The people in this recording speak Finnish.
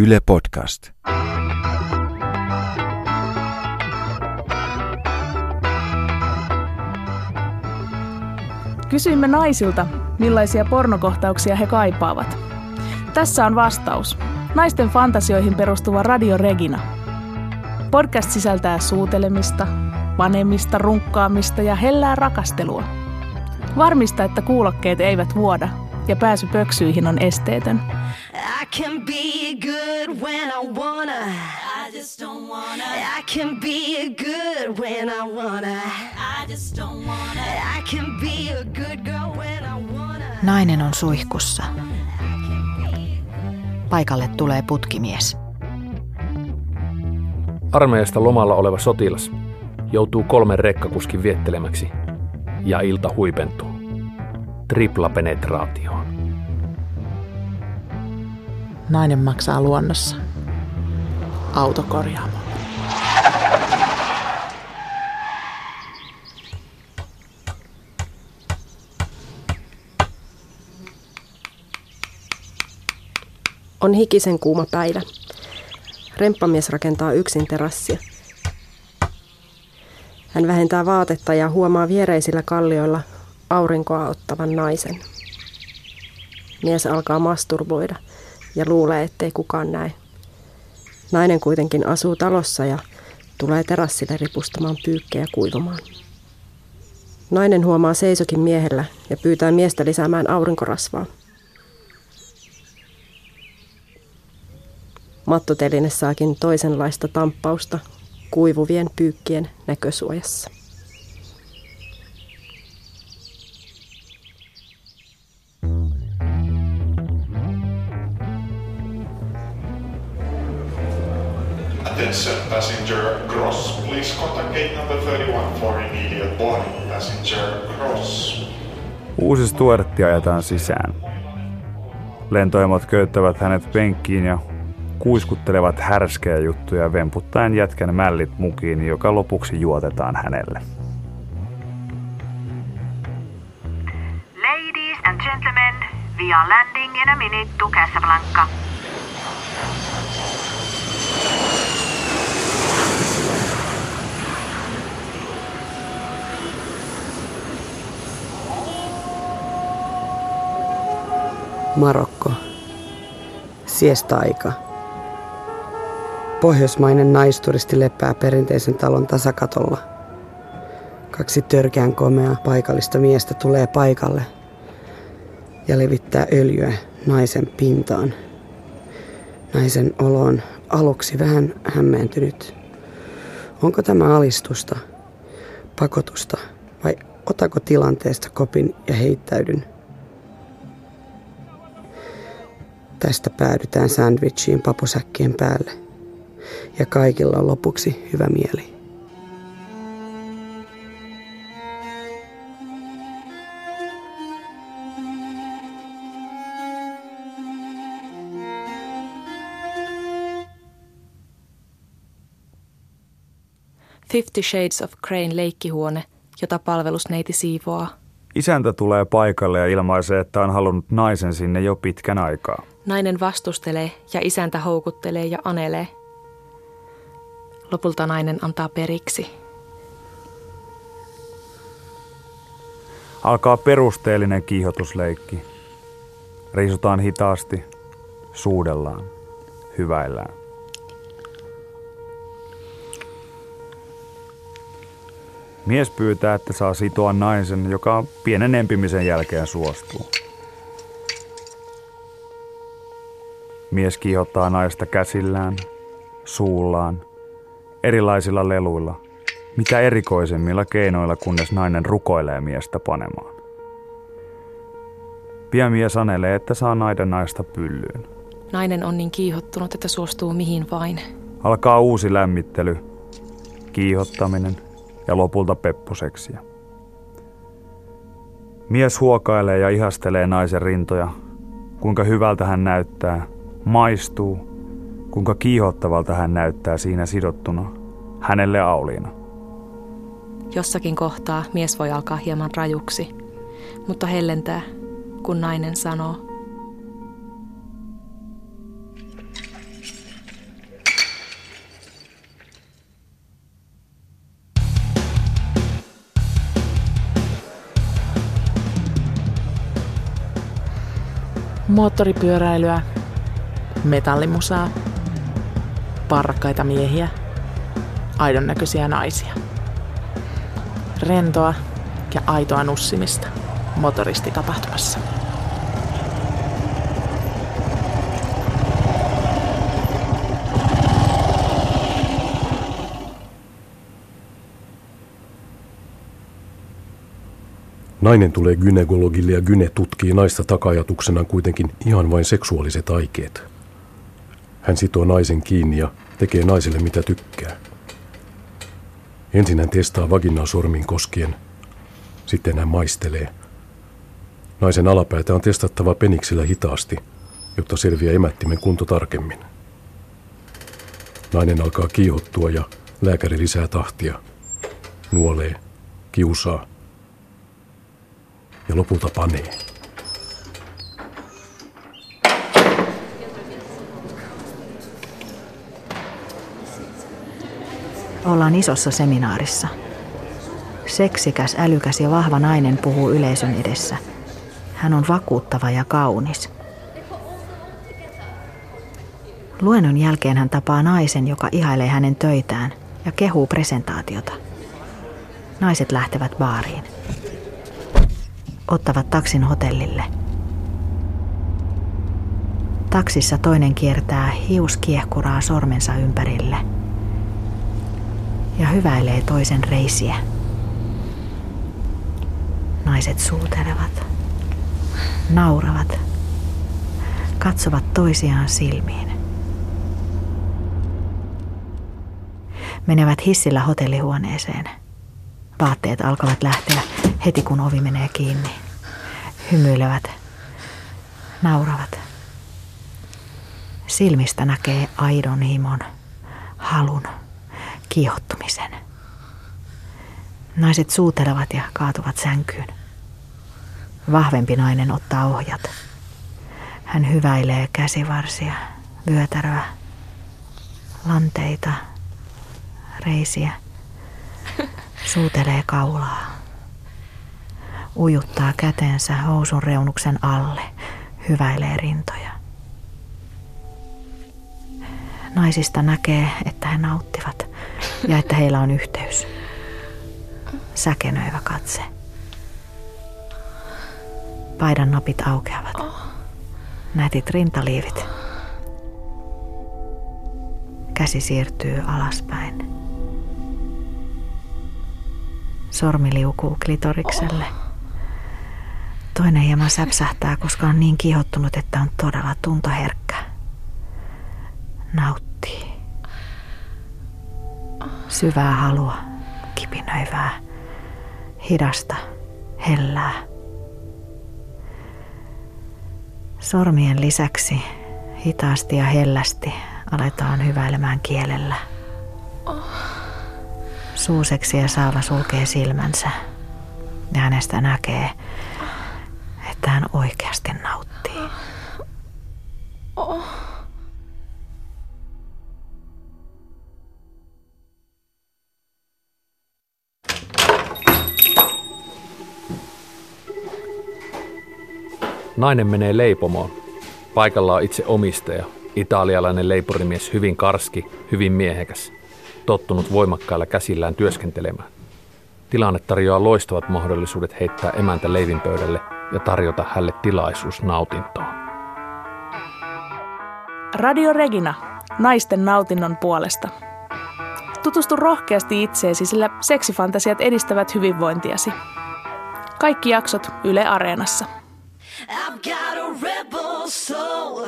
Yle Podcast. Kysyimme naisilta, millaisia pornokohtauksia he kaipaavat. Tässä on vastaus. Naisten fantasioihin perustuva Radio Regina. Podcast sisältää suutelemista, panemista, runkkaamista ja hellää rakastelua. Varmista, että kuulokkeet eivät vuoda ja pääsy pöksyihin on esteetön. I can be good when I wanna. I just don't wanna. I can be good when I wanna. I just don't wanna. I can be a good girl when I wanna. Nainen on suihkussa. Paikalle tulee putkimies. Armeijasta lomalla oleva sotilas joutuu kolmen rekkakuskin viettelemäksi ja ilta huipentuu. Tripla penetraatioon. Nainen maksaa luonnossa. Autokorjaamo. On hikisen kuuma päivä. Remppamies rakentaa yksin terassia. Hän vähentää vaatetta ja huomaa viereisillä kallioilla aurinkoa ottavan naisen. Mies alkaa masturboida ja luulee, ettei kukaan näe. Nainen kuitenkin asuu talossa ja tulee terassille ripustamaan pyykkejä kuivumaan. Nainen huomaa seisokin miehellä ja pyytää miestä lisäämään aurinkorasvaa. Mattoteline saakin toisenlaista tamppausta kuivuvien pyykkien näkösuojassa. Attention passenger cross. Please contact gate number 31 for immediate boarding. Passenger cross. Uusi stuartti ajetaan sisään. Lentoemot köyttävät hänet penkkiin ja kuiskuttelevat härskejä juttuja vemputtaen jätkän mällit mukiin, joka lopuksi juotetaan hänelle. Ladies and gentlemen, we are landing in a minute to Casablanca. Marokko. Siesta-aika. Pohjoismainen naisturisti lepää perinteisen talon tasakatolla. Kaksi törkeän komea paikallista miestä tulee paikalle ja levittää öljyä naisen pintaan. Naisen olo on aluksi vähän hämmentynyt. Onko tämä alistusta, pakotusta vai otako tilanteesta kopin ja heittäydyn? Tästä päädytään sandwichiin papusäkkien päälle. Ja kaikilla on lopuksi hyvä mieli. Fifty Shades of Crane leikkihuone, jota palvelusneiti siivoaa. Isäntä tulee paikalle ja ilmaisee, että on halunnut naisen sinne jo pitkän aikaa. Nainen vastustelee ja isäntä houkuttelee ja anelee. Lopulta nainen antaa periksi. Alkaa perusteellinen kiihotusleikki. Riisutaan hitaasti, suudellaan, hyväillään. Mies pyytää, että saa sitoa naisen, joka pienen empimisen jälkeen suostuu. Mies kiihottaa naista käsillään, suullaan, erilaisilla leluilla, mitä erikoisemmilla keinoilla, kunnes nainen rukoilee miestä panemaan. Pian mies sanelee, että saa naida naista pyllyyn. Nainen on niin kiihottunut, että suostuu mihin vain. Alkaa uusi lämmittely, kiihottaminen ja lopulta peppuseksiä. Mies huokailee ja ihastelee naisen rintoja, kuinka hyvältä hän näyttää, maistuu, kuinka kiihottavalta hän näyttää siinä sidottuna, hänelle auliina. Jossakin kohtaa mies voi alkaa hieman rajuksi, mutta hellentää, kun nainen sanoo. Moottoripyöräilyä metallimusaa, parrakkaita miehiä, aidon näköisiä naisia. Rentoa ja aitoa nussimista motoristitapahtumassa. Nainen tulee gynekologille ja gyne tutkii naista takajatuksena kuitenkin ihan vain seksuaaliset aikeet. Hän sitoo naisen kiinni ja tekee naiselle mitä tykkää. Ensin hän testaa vaginaa sormin koskien. Sitten hän maistelee. Naisen alapäätä on testattava peniksellä hitaasti, jotta selviää emättimen kunto tarkemmin. Nainen alkaa kiihottua ja lääkäri lisää tahtia. Nuolee, kiusaa ja lopulta panee. Ollaan isossa seminaarissa. Seksikäs, älykäs ja vahva nainen puhuu yleisön edessä. Hän on vakuuttava ja kaunis. Luennon jälkeen hän tapaa naisen, joka ihailee hänen töitään ja kehuu presentaatiota. Naiset lähtevät baariin. Ottavat taksin hotellille. Taksissa toinen kiertää hiuskiehkuraa sormensa ympärille ja hyväilee toisen reisiä. Naiset suutelevat, nauravat, katsovat toisiaan silmiin. Menevät hissillä hotellihuoneeseen. Vaatteet alkavat lähteä heti kun ovi menee kiinni. Hymyilevät, nauravat. Silmistä näkee aidon himon, halun, kiihottumisen. Naiset suutelevat ja kaatuvat sänkyyn. Vahvempi nainen ottaa ohjat. Hän hyväilee käsivarsia, vyötäröä, lanteita, reisiä. Suutelee kaulaa. Ujuttaa kätensä housun reunuksen alle, hyväilee rintoja. Naisista näkee, että he nauttivat ja että heillä on yhteys. Säkenöivä katse. Paidan napit aukeavat. Nätit rintaliivit. Käsi siirtyy alaspäin. Sormi liukuu klitorikselle. Toinen hieman säpsähtää, koska on niin kihottunut, että on todella tuntoherkkä. Nauttii. Syvää halua, kipinöivää, hidasta, hellää. Sormien lisäksi hitaasti ja hellästi aletaan hyväilemään kielellä. Suuseksi ja saava sulkee silmänsä ja hänestä näkee, että hän oikeasti nauttii. Nainen menee leipomoon. Paikalla on itse omistaja, italialainen leipurimies hyvin karski, hyvin miehekäs, tottunut voimakkailla käsillään työskentelemään. Tilanne tarjoaa loistavat mahdollisuudet heittää emäntä leivinpöydälle ja tarjota hänelle tilaisuus nautintoon. Radio Regina, naisten nautinnon puolesta. Tutustu rohkeasti itseesi, sillä seksifantasiat edistävät hyvinvointiasi. Kaikki jaksot Yle Areenassa. I've got a rebel soul.